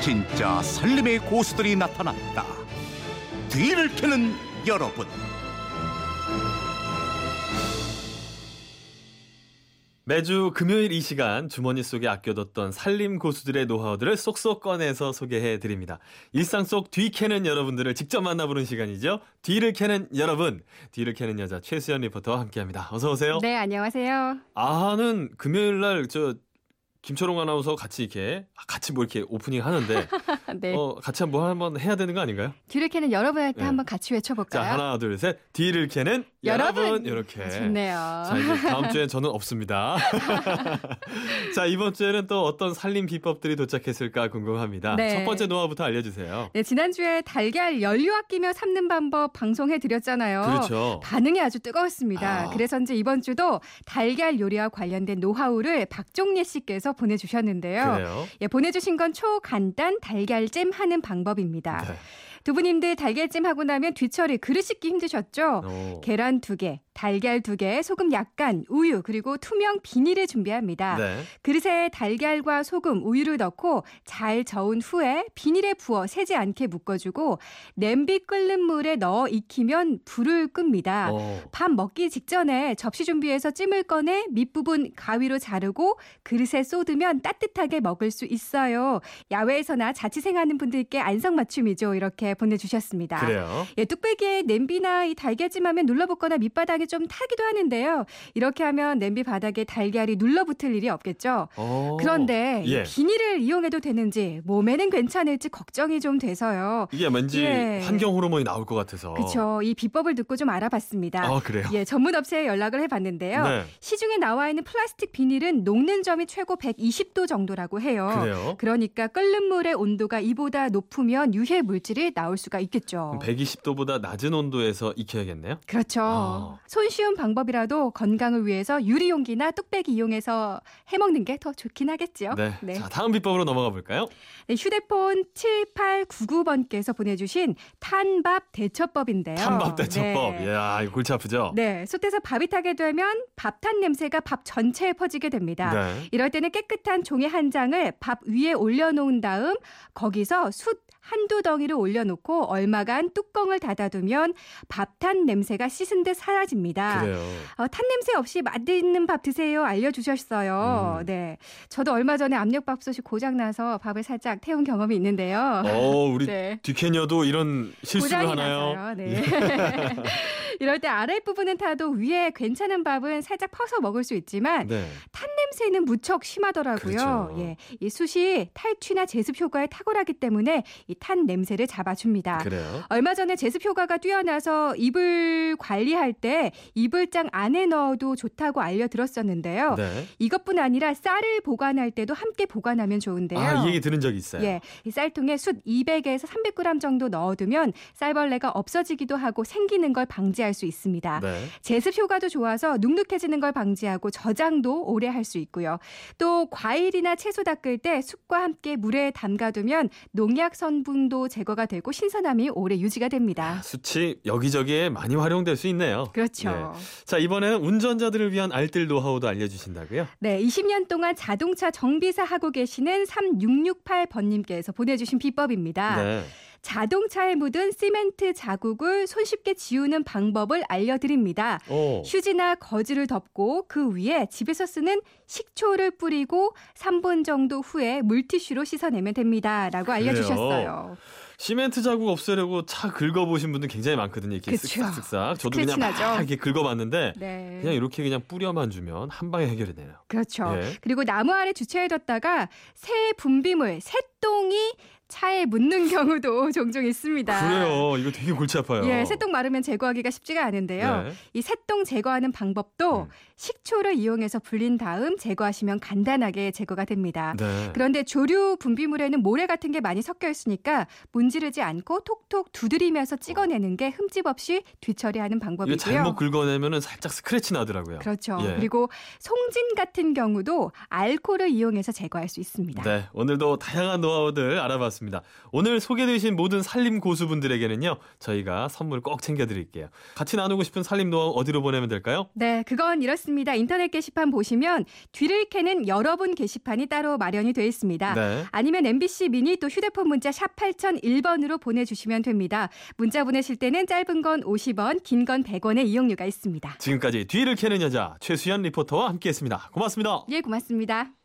진짜 살림의 고수들이 나타났다. 뒤를 캐는 여러분. 매주 금요일 이 시간 주머니 속에 아껴뒀던 살림 고수들의 노하우들을 쏙쏙 꺼내서 소개해 드립니다. 일상 속 뒤 캐는 여러분들을 직접 만나보는 시간이죠. 뒤를 캐는 여러분, 뒤를 캐는 여자 최수연 리포터와 함께합니다. 어서 오세요. 네, 안녕하세요. 아는 금요일 날 저 김초롱 아나운서 같이 이렇게 아, 같이 뭐 이렇게 오프닝 하는데 네. 어, 같이 한번 한번 해야 되는 거 아닌가요? 뒤를 캐는 여러분 할때 네. 한번 같이 외쳐볼까요? 자 하나 둘 셋 뒤를 캐는 여러분! 여러분 이렇게 좋네요. 자 이제 다음 주엔 저는 없습니다. 자 이번 주에는 또 어떤 살림 비법들이 도착했을까 궁금합니다. 네. 첫 번째 노하우부터 알려주세요. 네, 지난 주에 달걀 연료 아끼며 삶는 방법 방송해 드렸잖아요. 그렇죠. 반응이 아주 뜨거웠습니다. 아. 그래서인지 이번 주도 달걀 요리와 관련된 노하우를 박종례 씨께서 보내주셨는데요. 그래요. 예, 보내주신 건 초간단 달걀찜 하는 방법입니다. 네. 두부님들 달걀찜 하고 나면 뒤처리 그릇 씻기 힘드셨죠? 오. 계란 두 개, 달걀 두 개, 소금 약간, 우유 그리고 투명 비닐을 준비합니다. 네. 그릇에 달걀과 소금, 우유를 넣고 잘 저은 후에 비닐에 부어 새지 않게 묶어주고 냄비 끓는 물에 넣어 익히면 불을 끕니다. 어. 밥 먹기 직전에 접시 준비해서 찜을 꺼내 밑부분 가위로 자르고 그릇에 쏟으면 따뜻하게 먹을 수 있어요. 야외에서나 자취생하는 분들께 안성맞춤이죠. 이렇게 보내주셨습니다. 그래요. 예, 뚝배기에 냄비나 이 달걀찜하면 눌러붙거나 밑바닥에 좀 타기도 하는데요. 이렇게 하면 냄비 바닥에 달걀이 눌러붙을 일이 없겠죠. 어. 그런데 이 예. 비닐을 이용해도 되는지 몸에는 괜찮을지 걱정이 좀 돼서요. 이게 왠지 예. 환경 호르몬이 나올 것 같아서. 그렇죠. 이 비법을 듣고 좀 알아봤습니다. 아 그래요. 예, 전문 업체에 연락을 해봤는데요. 네. 시중에 나와 있는 플라스틱 비닐은 녹는 점이 최고 120도 정도라고 해요. 그래요. 그러니까 끓는 물의 온도가 이보다 높으면 유해 물질이 나올 수가 있겠죠. 120도보다 낮은 온도에서 익혀야겠네요. 그렇죠. 아. 손쉬운 방법이라도 건강을 위해서 유리 용기나 뚝배기 이용해서 해먹는 게 더 좋긴 하겠죠. 네. 자 다음 비법으로 넘어가 볼까요? 네, 휴대폰 7899번께서 보내주신 탄밥 대처법인데요. 탄밥 대처법. 네. 이야 이거 골치 아프죠. 네, 솥에서 밥이 타게 되면 밥탄 냄새가 밥 전체에 퍼지게 됩니다. 네. 이럴 때는 깨끗한 종이 한 장을 밥 위에 올려놓은 다음 거기서 숯 한두 덩이를 올려놓고 얼마간 뚜껑을 닫아두면 밥탄 냄새가 씻은 듯 사라집니다. 그래요. 어, 탄 냄새 없이 맛있는 밥 드세요 알려주셨어요. 음. 네, 저도 얼마 전에 압력밥솥이 고장 나서 밥을 살짝 태운 경험이 있는데요. 어 우리 네. 뒤캐녀도 이런 실수를 하나요? 나서요. 네. 이럴 때 아랫부분은 타도 위에 괜찮은 밥은 살짝 퍼서 먹을 수 있지만 네. 탄 냄새는 무척 심하더라고요. 그렇죠. 예. 이 숯이 탈취나 제습 효과에 탁월하기 때문에 이탄 냄새를 잡아줍니다. 그래요. 얼마 전에 제습 효과가 뛰어나서 이불 관리할 때 이불장 안에 넣어도 좋다고 알려들었었는데요. 네. 이것뿐 아니라 쌀을 보관할 때도 함께 보관하면 좋은데요. 아, 이 얘기 들은 적 있어요. 예, 이 쌀통에 숯 200에서 300g 정도 넣어두면 쌀벌레가 없어지기도 하고 생기는 걸 방지할 수 있습니다. 네. 제습 효과도 좋아서 눅눅해지는 걸 방지하고 저장도 오래 할 수 있고요. 또 과일이나 채소 닦을 때 숯과 함께 물에 담가두면 농약 성분 도 제거가 되고 신선함이 오래 유지가 됩니다. 수치 여기저기에 많이 활용될 수 있네요. 그렇죠. 예. 자, 이번에는 운전자들을 위한 알뜰 노하우도 알려주신다고요? 네, 20년 동안 자동차 정비사 하고 계시는 3668번님께서 보내주신 비법입니다. 네. 자동차에 묻은 시멘트 자국을 손쉽게 지우는 방법을 알려드립니다. 오. 휴지나 거즈를 덮고 그 위에 집에서 쓰는 식초를 뿌리고 3분 정도 후에 물티슈로 씻어내면 됩니다. 라고 알려주셨어요. 시멘트 자국 없애려고 차 긁어보신 분들 굉장히 많거든요. 이렇게 그쵸. 쓱싹쓱싹. 저도 그냥 막 나죠? 이렇게 긁어봤는데 네. 그냥 이렇게 그냥 뿌려만 주면 한 방에 해결이 되네요. 그렇죠. 예. 그리고 나무 아래 주차해뒀다가 새 분비물, 새똥이 차에 묻는 경우도 종종 있습니다. 그래요. 이거 되게 골치 아파요. 예, 새똥 마르면 제거하기가 쉽지가 않은데요. 네. 이 새똥 제거하는 방법도 음. 식초를 이용해서 불린 다음 제거하시면 간단하게 제거가 됩니다. 네. 그런데 조류 분비물에는 모래 같은 게 많이 섞여 있으니까 문지르지 않고 톡톡 두드리면서 찍어내는 게 흠집 없이 뒤처리하는 방법이고요. 잘못 긁어내면은 살짝 스크래치 나더라고요. 그렇죠. 예. 그리고 송진 같은 경우도 알코올을 이용해서 제거할 수 있습니다. 네, 오늘도 다양한 노하우들 알아 봤습니다. 오늘 소개되신 모든 살림 고수분들에게는요, 저희가 선물 꼭 챙겨드릴게요. 같이 나누고 싶은 살림 노하우 어디로 보내면 될까요? 네, 그건 이렇습니다. 인터넷 게시판 보시면 뒤를 캐는 여러분 게시판이 따로 마련이 되어 있습니다. 네. 아니면 MBC 미니 또 휴대폰 문자 샵 8001번으로 보내주시면 됩니다. 문자 보내실 때는 짧은 건 50원, 긴 건 100원의 이용료가 있습니다. 지금까지 뒤를 캐는 여자 최수연 리포터와 함께했습니다. 고맙습니다. 예, 고맙습니다.